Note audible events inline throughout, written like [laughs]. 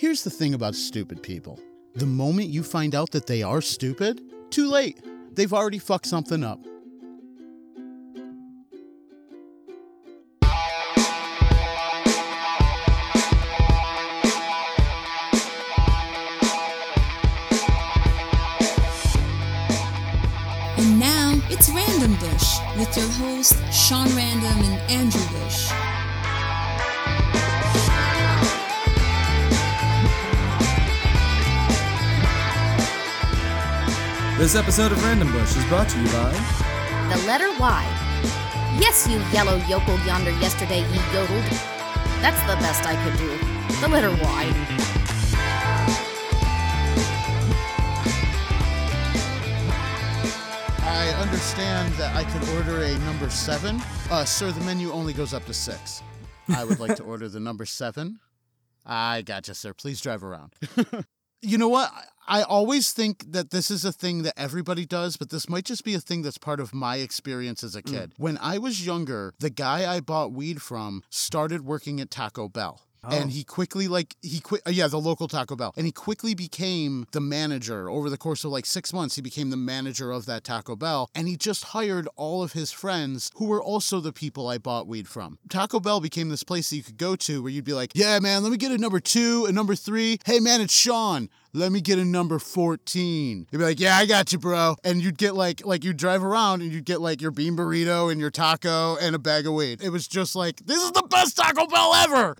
Here's the thing about stupid people the moment you find out that they are stupid, too late. They've already fucked something up. Episode of Random Bush is brought to you by The letter Y. Yes, you yellow yokel yonder yesterday ye yodeled. That's the best I could do. The letter Y. I understand that I could order a number seven. Uh, sir, the menu only goes up to six. I would like to [laughs] order the number seven. I gotcha, sir. Please drive around. [laughs] you know what? I always think that this is a thing that everybody does, but this might just be a thing that's part of my experience as a hmm. kid. When I was younger, the guy I bought weed from started working at Taco Bell. And oh. he quickly, like, he quit, uh, yeah, the local Taco Bell. And he quickly became the manager over the course of like six months. He became the manager of that Taco Bell. And he just hired all of his friends who were also the people I bought weed from. Taco Bell became this place that you could go to where you'd be like, yeah, man, let me get a number two, a number three. Hey, man, it's Sean let me get a number 14. You'd be like, yeah, I got you, bro. And you'd get like, like you'd drive around and you'd get like your bean burrito and your taco and a bag of weed. It was just like, this is the best Taco Bell ever.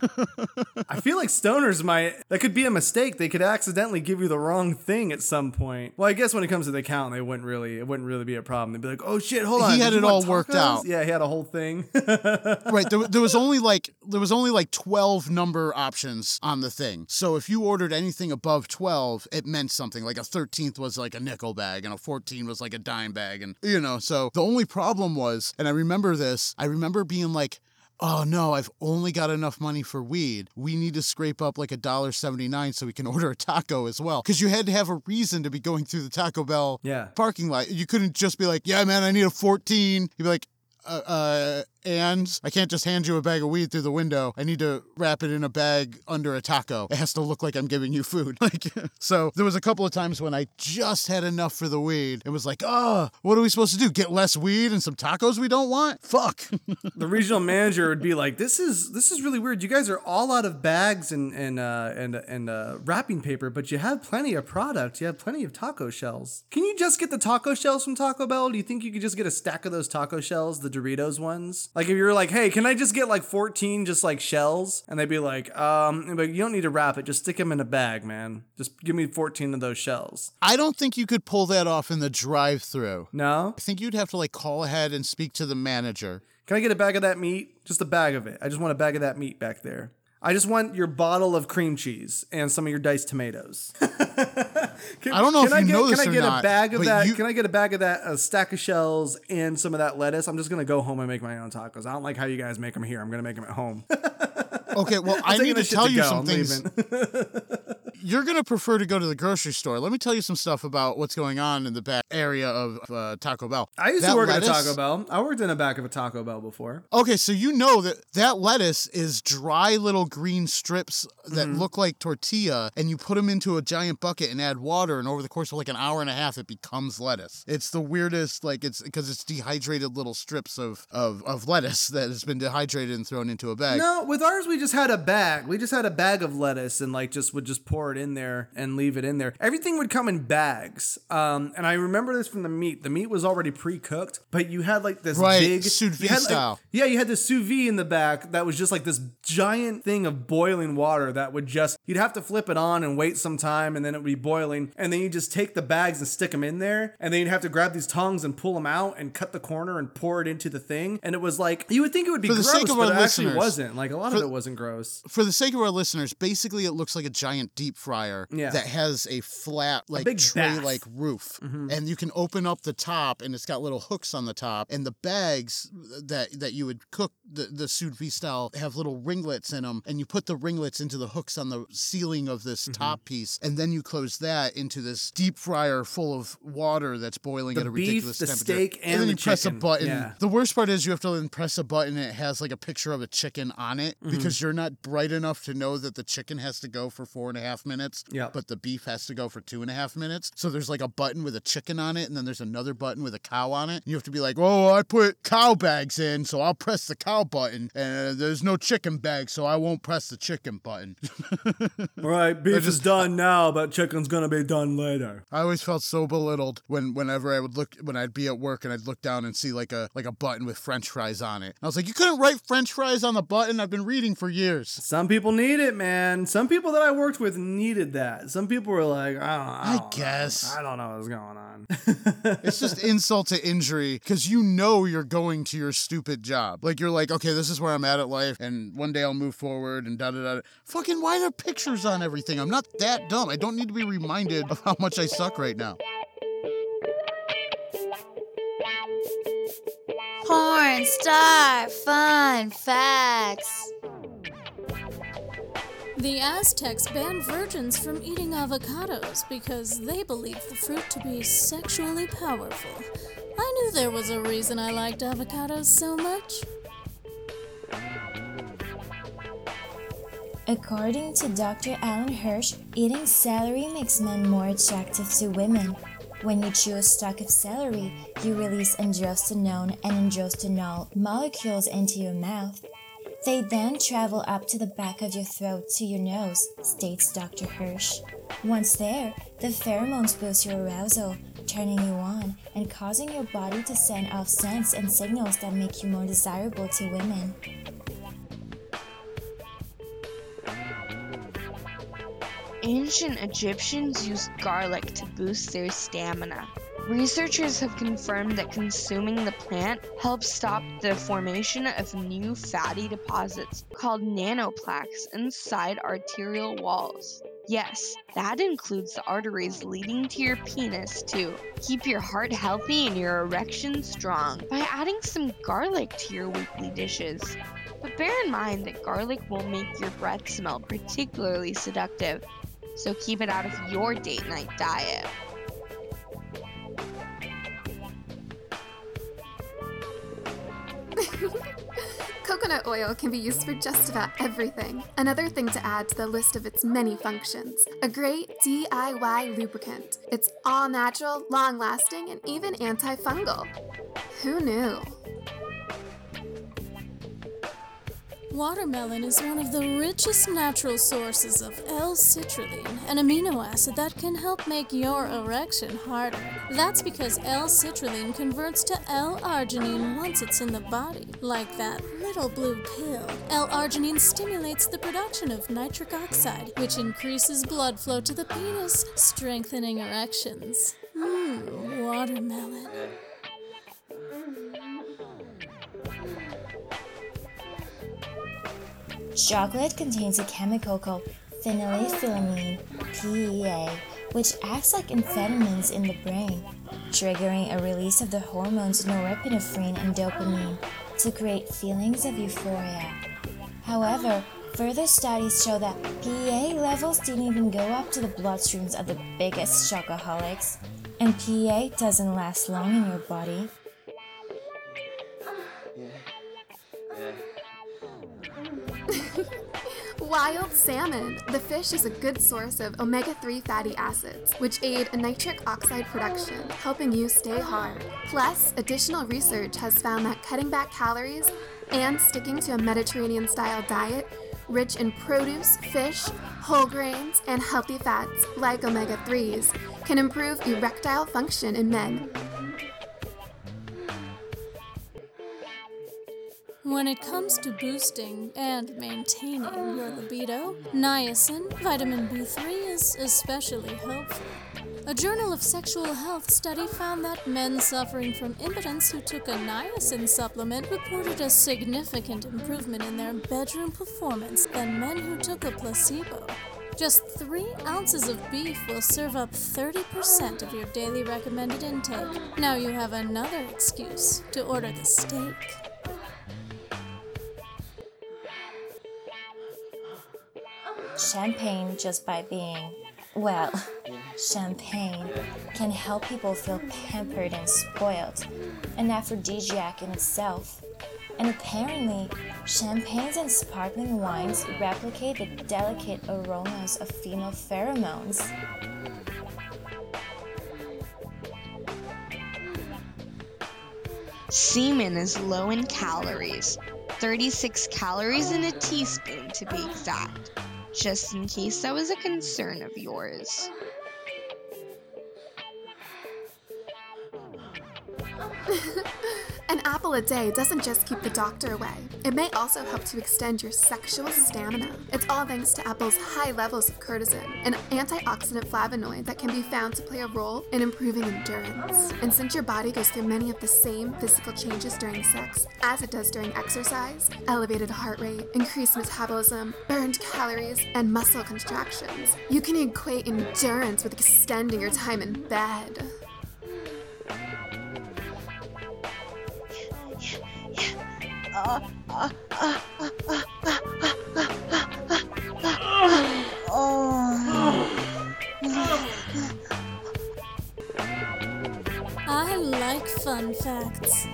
[laughs] I feel like stoners might that could be a mistake. They could accidentally give you the wrong thing at some point. Well, I guess when it comes to the count, they wouldn't really it wouldn't really be a problem. They'd be like, "Oh shit, hold on." He had it want all worked out. Yeah, he had a whole thing. [laughs] right. There, there was [laughs] only like, there was only like 12 number options on the thing. So if you ordered anything above 12, it meant something. Like a 13th was like a nickel bag and a 14 was like a dime bag. And, you know, so the only problem was, and I remember this, I remember being like, oh no, I've only got enough money for weed. We need to scrape up like a dollar seventy nine so we can [laughs] order a taco as well. Because you had to have a reason to be going through the Taco Bell Yeah. parking lot. You couldn't just be like, yeah, man, I need a 14. You'd be like, uh, uh, and I can't just hand you a bag of weed through the window. I need to wrap it in a bag under a taco. It has to look like I'm giving you food. [laughs] Like, so there was a couple of times when I just had enough for the weed. It was like, oh, what are we supposed to do? Get less weed and some tacos we don't want? Fuck. [laughs] the regional manager would be like, "This is this is really weird. You guys are all out of bags and and uh, and and uh, wrapping paper, but you have plenty of product. You have plenty of taco shells. Can you just get the taco shells from Taco Bell? Do you think you could just get a stack of those taco shells, the Doritos ones? Like if you're like, hey, can I just get like 14 just like shells? And they'd be like, um, but you don't need to wrap it. Just stick them in a bag, man. Just give me 14 of those shells. I don't think you could pull that off in the drive through. No? I think you'd have to like call ahead and speak to the manager. Can I get a bag of that meat? Just a bag of it. I just want a bag of that meat back there. I just want your bottle of cream cheese and some of your diced tomatoes. [laughs] Can- I don't know can if you get, know this Can I get not, a bag of that? you- Can I get a bag of that? A stack of shells and some of that lettuce. I'm just gonna go home and make my own tacos. I don't like how you guys make them here. I'm gonna make them at home. Okay, well, [laughs] I taking need to tell to you go. some I'm things. [laughs] You're going to prefer to go to the grocery store. Let me tell you some stuff about what's going on in the back area of uh, Taco Bell. I used That to work lettuce- at a Taco Bell. I worked in the back of a Taco Bell before. Okay, so you know that that lettuce is dry little green strips that Mm-hmm. look like tortilla, and you put them into a giant bucket and add water, and over the course of like an hour and a half, it becomes lettuce. It's the weirdest, like it's because it's dehydrated little strips of, of of lettuce that has been dehydrated and thrown into a bag. No, with ours we just had a bag. We just had a bag of lettuce and like just would just pour it in there and leave it in there. Everything would come in bags. Um, and I remember this from the meat. The meat was already pre-cooked, but you had like this Right, big sous vide had, like- style. yeah, you had the sous vide in the back that was just like this giant thing of boiling water that would just you'd have to flip it on and wait some time and then it would be boiling and then you just take the bags and stick them in there and then you'd have to grab these tongs and pull them out and cut the corner and pour it into the thing and it was like you would think it would be For the gross sake of but our it actually wasn't like a lot of it wasn't gross For the sake of our listeners, basically it looks like a giant deep fryer Yeah. that has a flat, like big tray bath. like roof. Mm-hmm. And you can open up the top and it's got little hooks on the top. And the bags that that you would cook the, the sous vide style have little ringlets in them. And you put the ringlets into the hooks on the ceiling of this Mm-hmm. top piece, and then you close that into this deep fryer full of water that's boiling The at a beef, ridiculous the temperature. steak, and and then the you press a button. Yeah. The worst part is you have to then press a button and it has like a picture of a chicken on it Mm-hmm. because you're not bright enough to know that the chicken has to go for four and a half minutes, Yep. but the beef has to go for two and a half minutes. So there's like a button with a chicken on it, and then there's another button with a cow on it. You have to be like, oh, I put cow bags in, so I'll press the cow button, and there's no chicken bag, so I won't press the chicken button. [laughs] All [laughs] right, beef is done uh, now, but chicken's gonna be done later. I always felt so belittled when whenever I would look when I'd be at work and I'd look down and see like a like a button with French fries on it. I was like, you couldn't write French fries on the button. I've been reading for years. Some people need it, man. Some people that I worked with needed that. Some people were like, I don't, I, I don't know. guess. I don't know what's going on. [laughs] It's just insult to injury because you know you're going to your stupid job. Like you're like, okay, this is where I'm at at life, and one day I'll move forward and da da da. Fucking why are pictures on everything? I'm not that dumb. I don't need to be reminded of how much I suck right now. Porn star fun facts. The Aztecs banned virgins from eating avocados because they believed the fruit to be sexually powerful. I knew there was a reason I liked avocados so much. According to Dr. Alan Hirsch, eating celery makes men more attractive to women. When you chew a stalk of celery, you release androstenone and androstenol molecules into your mouth. They then travel up to the back of your throat to your nose, states Dr. Hirsch. Once there, the pheromones boost your arousal, turning you on and causing your body to send off scents and signals that make you more desirable to women. Ancient Egyptians used garlic to boost their stamina. Researchers have confirmed that consuming the plant helps stop the formation of new fatty deposits called nanoplaques inside arterial walls. Yes, that includes the arteries leading to your penis too. Keep your heart healthy and your erection strong by adding some garlic to your weekly dishes. But bear in mind that garlic will make your breath smell particularly seductive, so keep it out of your date night diet. [laughs] Coconut oil can be used for just about everything. Another thing to add to the list of its many functions a great DIY lubricant. It's all natural, long lasting, and even antifungal. Who knew? Watermelon is one of the richest natural sources of L-citrulline, an amino acid that can help make your erection harder. That's because L-citrulline converts to L-arginine once it's in the body, like that little blue pill. L-arginine stimulates the production of nitric oxide, which increases blood flow to the penis, strengthening erections. Mmm, watermelon. Chocolate contains a chemical called phenylethylamine, PEA, which acts like amphetamines in the brain, triggering a release of the hormones norepinephrine and dopamine to create feelings of euphoria. However, further studies show that PEA levels didn't even go up to the bloodstreams of the biggest chocoholics, and PEA doesn't last long in your body. Wild salmon. The fish is a good source of omega 3 fatty acids, which aid in nitric oxide production, helping you stay hard. Plus, additional research has found that cutting back calories and sticking to a Mediterranean style diet rich in produce, fish, whole grains, and healthy fats like omega 3s can improve erectile function in men. When it comes to boosting and maintaining your libido, niacin, vitamin B3 is especially helpful. A Journal of Sexual Health study found that men suffering from impotence who took a niacin supplement reported a significant improvement in their bedroom performance than men who took a placebo. Just three ounces of beef will serve up 30% of your daily recommended intake. Now you have another excuse to order the steak. Champagne, just by being, well, [laughs] champagne, can help people feel pampered and spoiled, an aphrodisiac in itself. And apparently, champagnes and sparkling wines replicate the delicate aromas of female pheromones. Semen is low in calories, 36 calories in a teaspoon to be exact, just in case that was a concern of yours. [laughs] An apple a day doesn't just keep the doctor away, it may also help to extend your sexual stamina. It's all thanks to apple's high levels of quercetin, an antioxidant flavonoid that can be found to play a role in improving endurance. And since your body goes through many of the same physical changes during sex as it does during exercise elevated heart rate, increased metabolism, burned calories, and muscle contractions you can equate endurance with extending your time in bed. I like fun facts.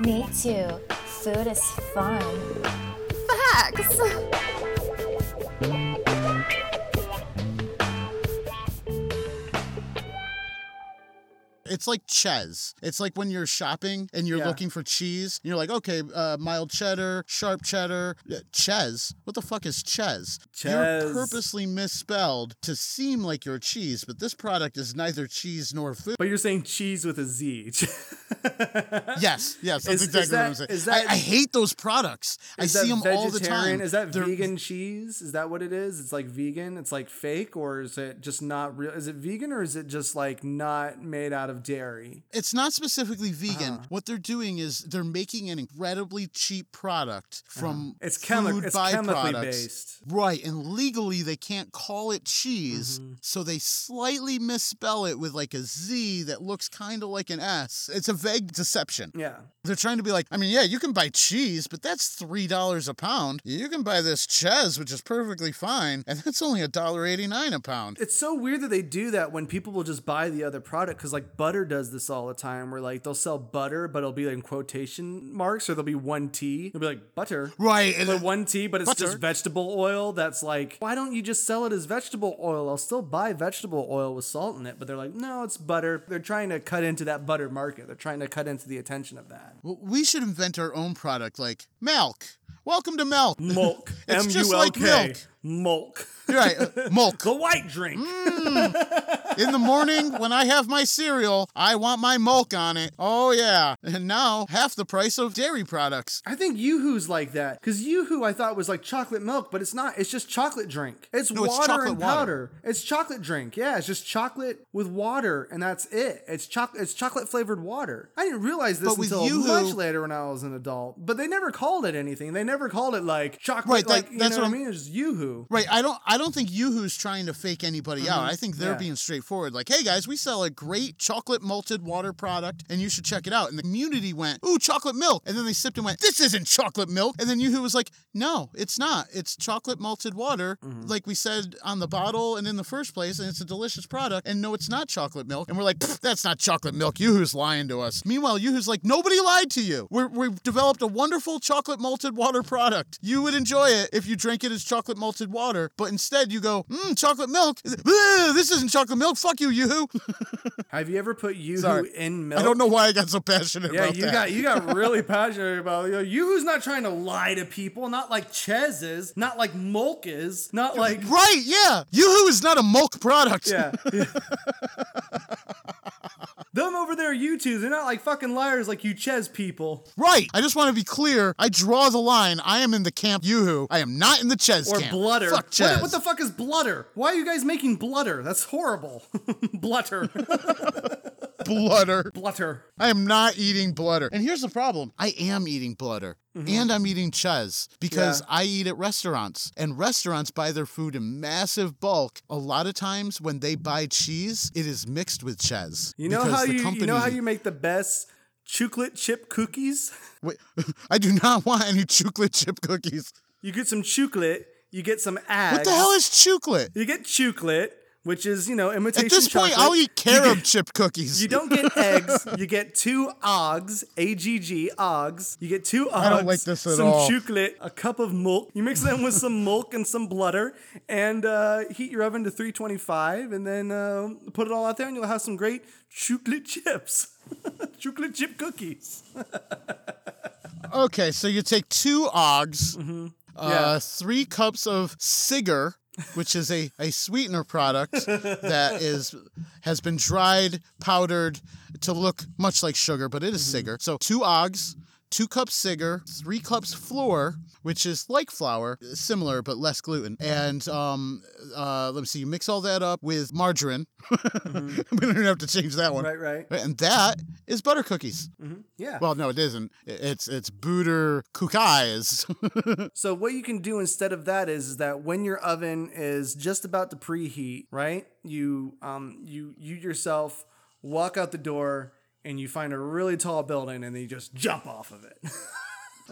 Me too. Food is fun. Facts! It's like Ches. It's like when you're shopping and you're Yeah. looking for cheese. And you're like, okay, uh, mild cheddar, sharp cheddar, Ches. What the fuck is Ches? Ches. You're purposely misspelled to seem like you're cheese, but this product is neither cheese nor food. But you're saying cheese with a Z. [laughs] Yes, yes, that's Is- is exactly what I'm saying. is that- I, I hate those products. I see that them all the time. Is that They're- vegan cheese? Is that what it is? It's like vegan. It's like fake, or is it just not real? Is it vegan, or is it just like not made out of dairy? It's not specifically vegan. Uh-huh. What they're doing is they're making an incredibly cheap product from It's chemi- food it's chemically based. Right, and legally they can't call it cheese, Mm-hmm. so they slightly misspell it with like a Z that looks kind of like an S. It's a vague deception. Yeah. They're trying to be like, I mean, yeah, you can buy cheese, but that's three dollars a pound. You can buy this Ches, which is perfectly fine, and that's only a dollar eighty nine a pound. It's so weird that they do that when people will just buy the other product because like butter does this all the time where like they'll sell butter but it'll be in quotation marks or there'll be one T. It'll be like butter. Right, and But one T, but it's Butter. just vegetable oil that's like, why don't you just sell it as vegetable oil? I'll still buy vegetable oil with salt in it, but they're like, no, it's butter. They're trying to cut into that butter market. They're trying to cut into the attention of that. Well, we should invent our own product like milk. Welcome to milk. Milk. [laughs] It's M just like milk. Milk. Right, uh, [laughs] milk. The white drink. [laughs] In the morning when I have my cereal, I want my milk on it. Oh yeah. And now half the price of dairy products. I think Yoo-Hoo's like that because Yoo-Hoo I thought was like chocolate milk, but it's not. It's just chocolate drink. It's No, it's water chocolate and water. powder. It's chocolate drink. Yeah, it's just chocolate with water, and that's it. It's chocolate. It's chocolate flavored water. I didn't realize this But with until Yoo-Hoo- much later when I was an adult. But they never called it anything. They never called it like chocolate. Right, that- like you that's know what what I I'm- mean. It's just Yoo-Hoo. Right, I don't I don't think Yoo-Hoo's trying to fake anybody out. I think they're Mm-hmm. Yeah. being straightforward. Like, hey guys, we sell a great chocolate malted water product and you should check it out. And the community went, ooh, chocolate milk. And then they sipped and went, this isn't chocolate milk. And then Yoo-Hoo was like, no, it's not. It's chocolate malted water, Mm-hmm. like we said on the bottle and in the first place, and it's a delicious product. And no, it's not chocolate milk. And we're like, that's not chocolate milk. Yoo-Hoo's lying to us. Meanwhile, Yoo-Hoo's like, nobody lied to you. We're, we've developed a wonderful chocolate malted water product. You would enjoy it if you drank it as chocolate malted water, but instead you go, mmm, chocolate milk. This isn't chocolate milk. Fuck you, Yoo-Hoo. [laughs] Have you ever put Yoo-Hoo Sorry. in milk? I don't know why I got so passionate Yeah, about you that. got you got really [laughs] passionate about it. Yoo-Hoo's not trying to lie to people, not like Ches is, not like Mulk is, not like Right, yeah. Yoo-Hoo is not a milk product. Yeah. [laughs] Them over there, you two, they're not like fucking liars like you Ches people. Right. I just want to be clear. I draw the line. I am in the camp Yoo-Hoo. I am not in the Ches Or camp. Bludder. Fuck What, Ches. what the fuck is Bludder? Why are you guys making Bludder? That's horrible. [laughs] Blutter. [laughs] Bludder. Blutter. I am not eating bludder. And here's the problem I am eating bludder. And I'm eating ches because Mm-hmm. Yeah. I eat at restaurants. And restaurants buy their food in massive bulk. A lot of times when they buy cheese, it is mixed with ches. You know how you you know how you make the best chocolate chip cookies? [laughs] Wait, [laughs] I do not want any chocolate chip cookies. You get some chocolate, you get some eggs. What the hell is chuclet? You get chuclet, which is you know imitation. At this point. I'll eat You get- carob chip cookies. You don't get [laughs] eggs. You get two oggs, A G G oggs. You get two oggs. I don't like this at some all. chocolate, a cup of milk. You mix them with some milk and some butter, and uh, heat your oven to 325, and then uh, put it all out there, and you'll have some great chocolate chips, [laughs] chocolate chip cookies. Okay, so you take two oggs, uh, Mm-hmm. Yeah. three cups of Sigger, which is a, a sweetener product that [laughs] is has been dried, powdered to look much like sugar, but it is Mm-hmm. So two oggs, two cups Sigger, three cups flour, which is like flour, similar but less gluten. And um, uh, let me see, you mix all that up with margarine. [laughs] we don't have to change that one. Mm-hmm. Right, right. And that is butter cookies. Yeah. Well, no, it isn't. It's it's Butter cookies. [laughs] So what you can do instead of that is, is that when your oven is just about to preheat, right? You um you you yourself walk out the door and you find a really tall building and then you just jump off of it. [laughs]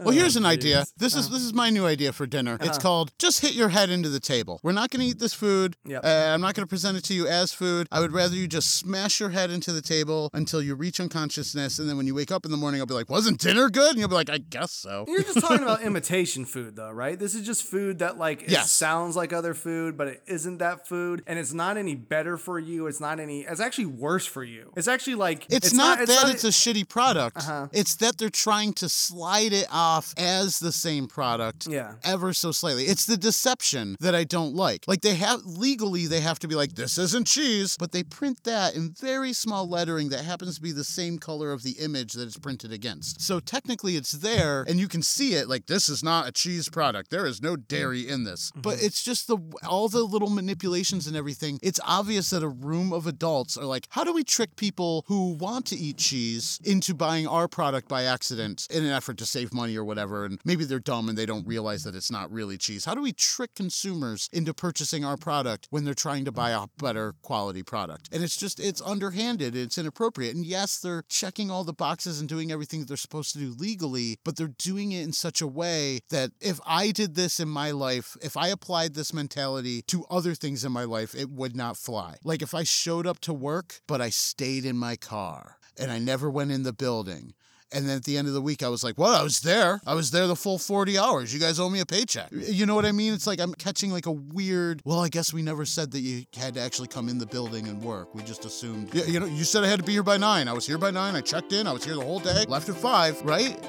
well, here's an idea. This is this is my new idea for dinner. It's called just hit your head into the table. We're not going to eat this food. Yep. Uh, I'm not going to present it to you as food. I would rather you just smash your head into the table until you reach unconsciousness, and then when you wake up in the morning, I'll be like, "Wasn't dinner good?" And you'll be like, "I guess so." You're just talking about [laughs] imitation food though, right? This is just food that like it Yes. sounds like other food, but it isn't that food and it's not any better for you. It's not any it's actually worse for you. It's actually like It's, not, that it's a shitty product. Uh-huh. It's that they're trying to slide it off as the same product. Yeah. Ever so slightly. It's the deception that I don't like. Like they have legally they have to be like this isn't cheese, but they print that in very small lettering that happens to be the same color of the image that it's printed against. So technically it's there and you can see it like this is not a cheese product. There is no dairy in this. Mm-hmm. But it's just the all the little manipulations and everything. It's obvious that a room of adults are like, how do we trick people who want to eat cheese into buying our product by accident in an effort to save money or whatever? And maybe they're dumb and they don't realize that it's not really cheese. How do we trick consumers into purchasing our product when they're trying to buy a better quality product? And it's just, it's underhanded, it's inappropriate. And yes, they're checking all the boxes and doing everything that they're supposed to do legally, but they're doing it in such a way that if I did this in my life, if I applied this mentality to other things in my life, it would not fly. Like if I showed up to work, but I stayed in my car and I never went in the building. And then at the end of the week, I was like, well, I was there. I was there the full 40 hours. You guys owe me a paycheck. You know what I mean? It's like I'm catching like a weird, well, I guess we never said that you had to actually come in the building and work. We just assumed, you know, you said I had to be here by nine. I was here by nine. I checked in. I was here the whole day, left at five, right?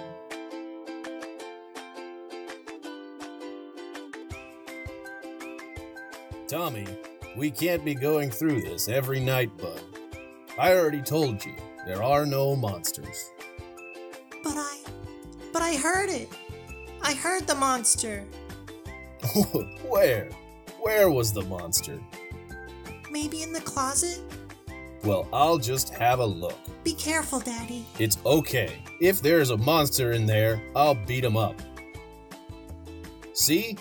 Tommy, we can't be going through this every night, bud. I already told you, there are no monsters. But I. I heard it. I heard the monster. [laughs] Where? Where was the monster? Maybe in the closet? Well, I'll just have a look. Be careful, Daddy. It's okay. If there's a monster in there, I'll beat him up. See?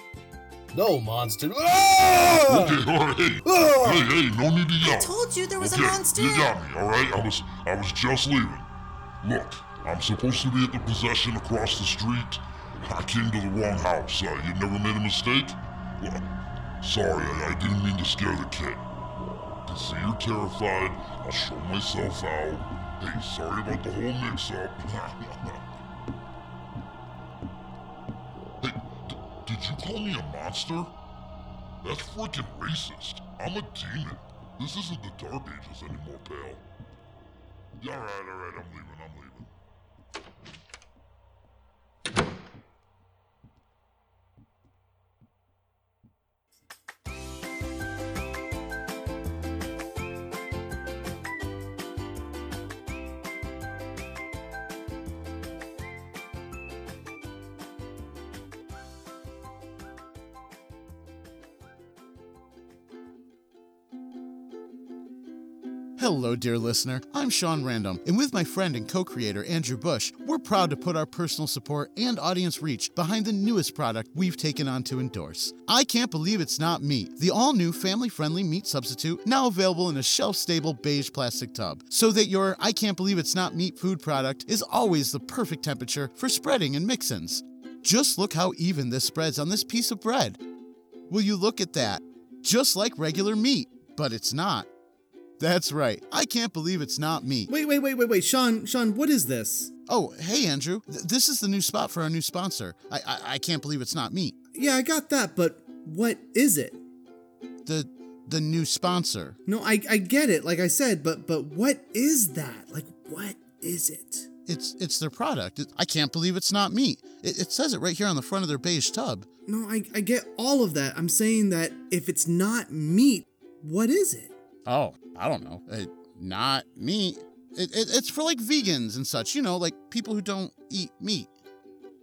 No monster. Ah! [laughs] Okay, all right, hey, [laughs] Ah! hey, hey, no need to yell. I told you there was okay, a monster. You got me, all right. I was, I was just leaving. Look, I'm supposed to be at the possession across the street. I came to the wrong house. Uh, you never made a mistake. Well, sorry, I, I didn't mean to scare the kid. I see you're terrified. I'll show myself out. Hey, sorry about the whole mix-up. [laughs] hey, did you call me a monster? That's freaking racist. I'm a demon. This isn't the Dark Ages anymore, pal. Alright, alright, I'm leaving. Hello, dear listener. I'm Sean Random, and with my friend and co creator Andrew Bush, we're proud to put our personal support and audience reach behind the newest product we've taken on to endorse. I can't believe it's not meat, the all new family friendly meat substitute now available in a shelf stable beige plastic tub, so that your I can't believe it's not meat food product is always the perfect temperature for spreading and mix ins. Just look how even this spreads on this piece of bread. Will you look at that? Just like regular meat, but it's not. That's right. I can't believe it's not meat. Wait, wait, wait, wait, wait, Sean, Sean, what is this? Oh, hey, Andrew. Th- this is the new spot for our new sponsor. I, I I can't believe it's not meat. Yeah, I got that, but what is it? The the new sponsor. No, I I get it, like I said, but but what is that? Like what is it? It's it's their product. It- I can't believe it's not meat. It, it says it right here on the front of their beige tub. No, I, I get all of that. I'm saying that if it's not meat, what is it? Oh, I don't know. Uh, not meat. It, it, it's for like vegans and such. You know, like people who don't eat meat.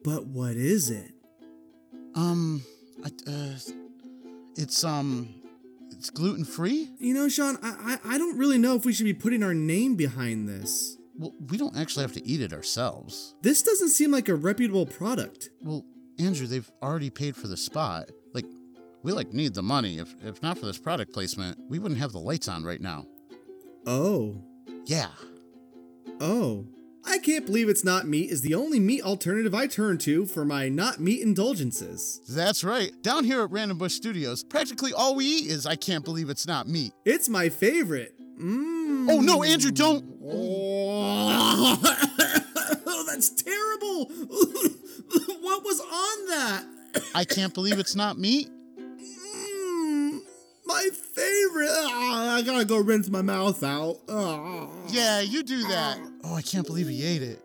But what is it? Um, I, uh, it's um, it's gluten free. You know, Sean, I, I I don't really know if we should be putting our name behind this. Well, we don't actually have to eat it ourselves. This doesn't seem like a reputable product. Well, Andrew, they've already paid for the spot. We like need the money. If if not for this product placement, we wouldn't have the lights on right now. Oh. Yeah. Oh. I can't believe it's not meat is the only meat alternative I turn to for my not meat indulgences. That's right. Down here at Random Bush Studios, practically all we eat is I can't believe it's not meat. It's my favorite. Mmm. Oh no, Andrew, don't. Oh, [laughs] that's terrible. [laughs] what was on that? I can't believe it's not meat. My favorite. Ah, I gotta go rinse my mouth out. Ah. Yeah, you do that. Oh, I can't believe he ate it.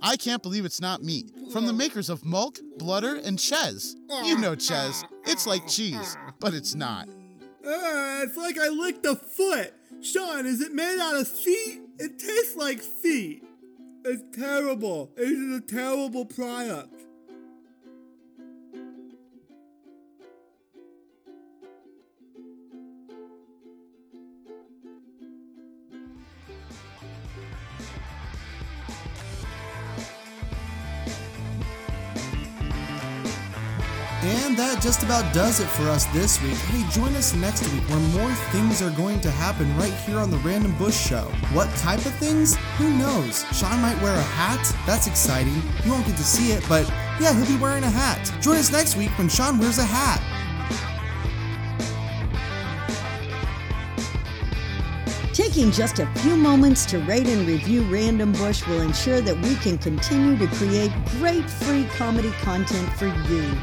I can't believe it's not meat. From the makers of Mulk, Bludder, and Ches. You know Ches. It's like cheese, but it's not. Ah, it's like I licked a foot. Sean, is it made out of feet? It tastes like feet. It's terrible. It is a terrible product. That just about does it for us this week. Hey, join us next week where more things are going to happen right here on the Random Bush Show. What type of things? Who knows? Sean might wear a hat. That's exciting. You won't get to see it, but yeah, he'll be wearing a hat. Join us next week when Sean wears a hat. Taking just a few moments to rate and review Random Bush will ensure that we can continue to create great free comedy content for you.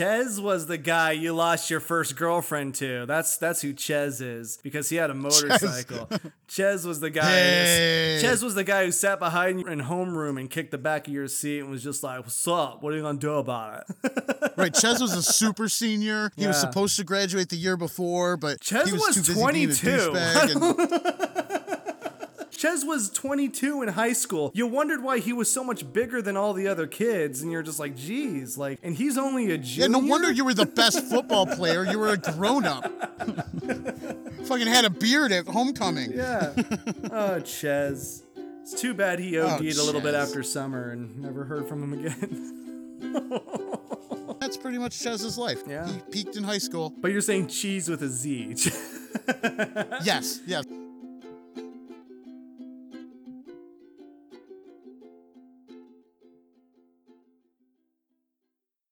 Ches was the guy you lost your first girlfriend to. That's that's who Ches is because he had a motorcycle. [laughs] Ches was the guy. Hey. Ches was the guy who sat behind you in homeroom and kicked the back of your seat and was just like, "What's up? What are you gonna do about it?" [laughs] Right, Ches was a super senior. He was supposed to graduate the year before, but Ches he was, was too busy [laughs] being a 22. douchebag and- Ches was 22 in high school. You wondered why he was so much bigger than all the other kids, and you're just like, "Geez, like," and he's only a junior. Yeah, no wonder you were the best [laughs] football player. You were a grown up. [laughs] Fucking had a beard at homecoming. Yeah. [laughs] oh, Ches. It's too bad he Oh, OD'd a little bit after summer and never heard from him again. That's pretty much Chez's life. Yeah. He peaked in high school. but you're saying cheese with a Z. Yes, yes.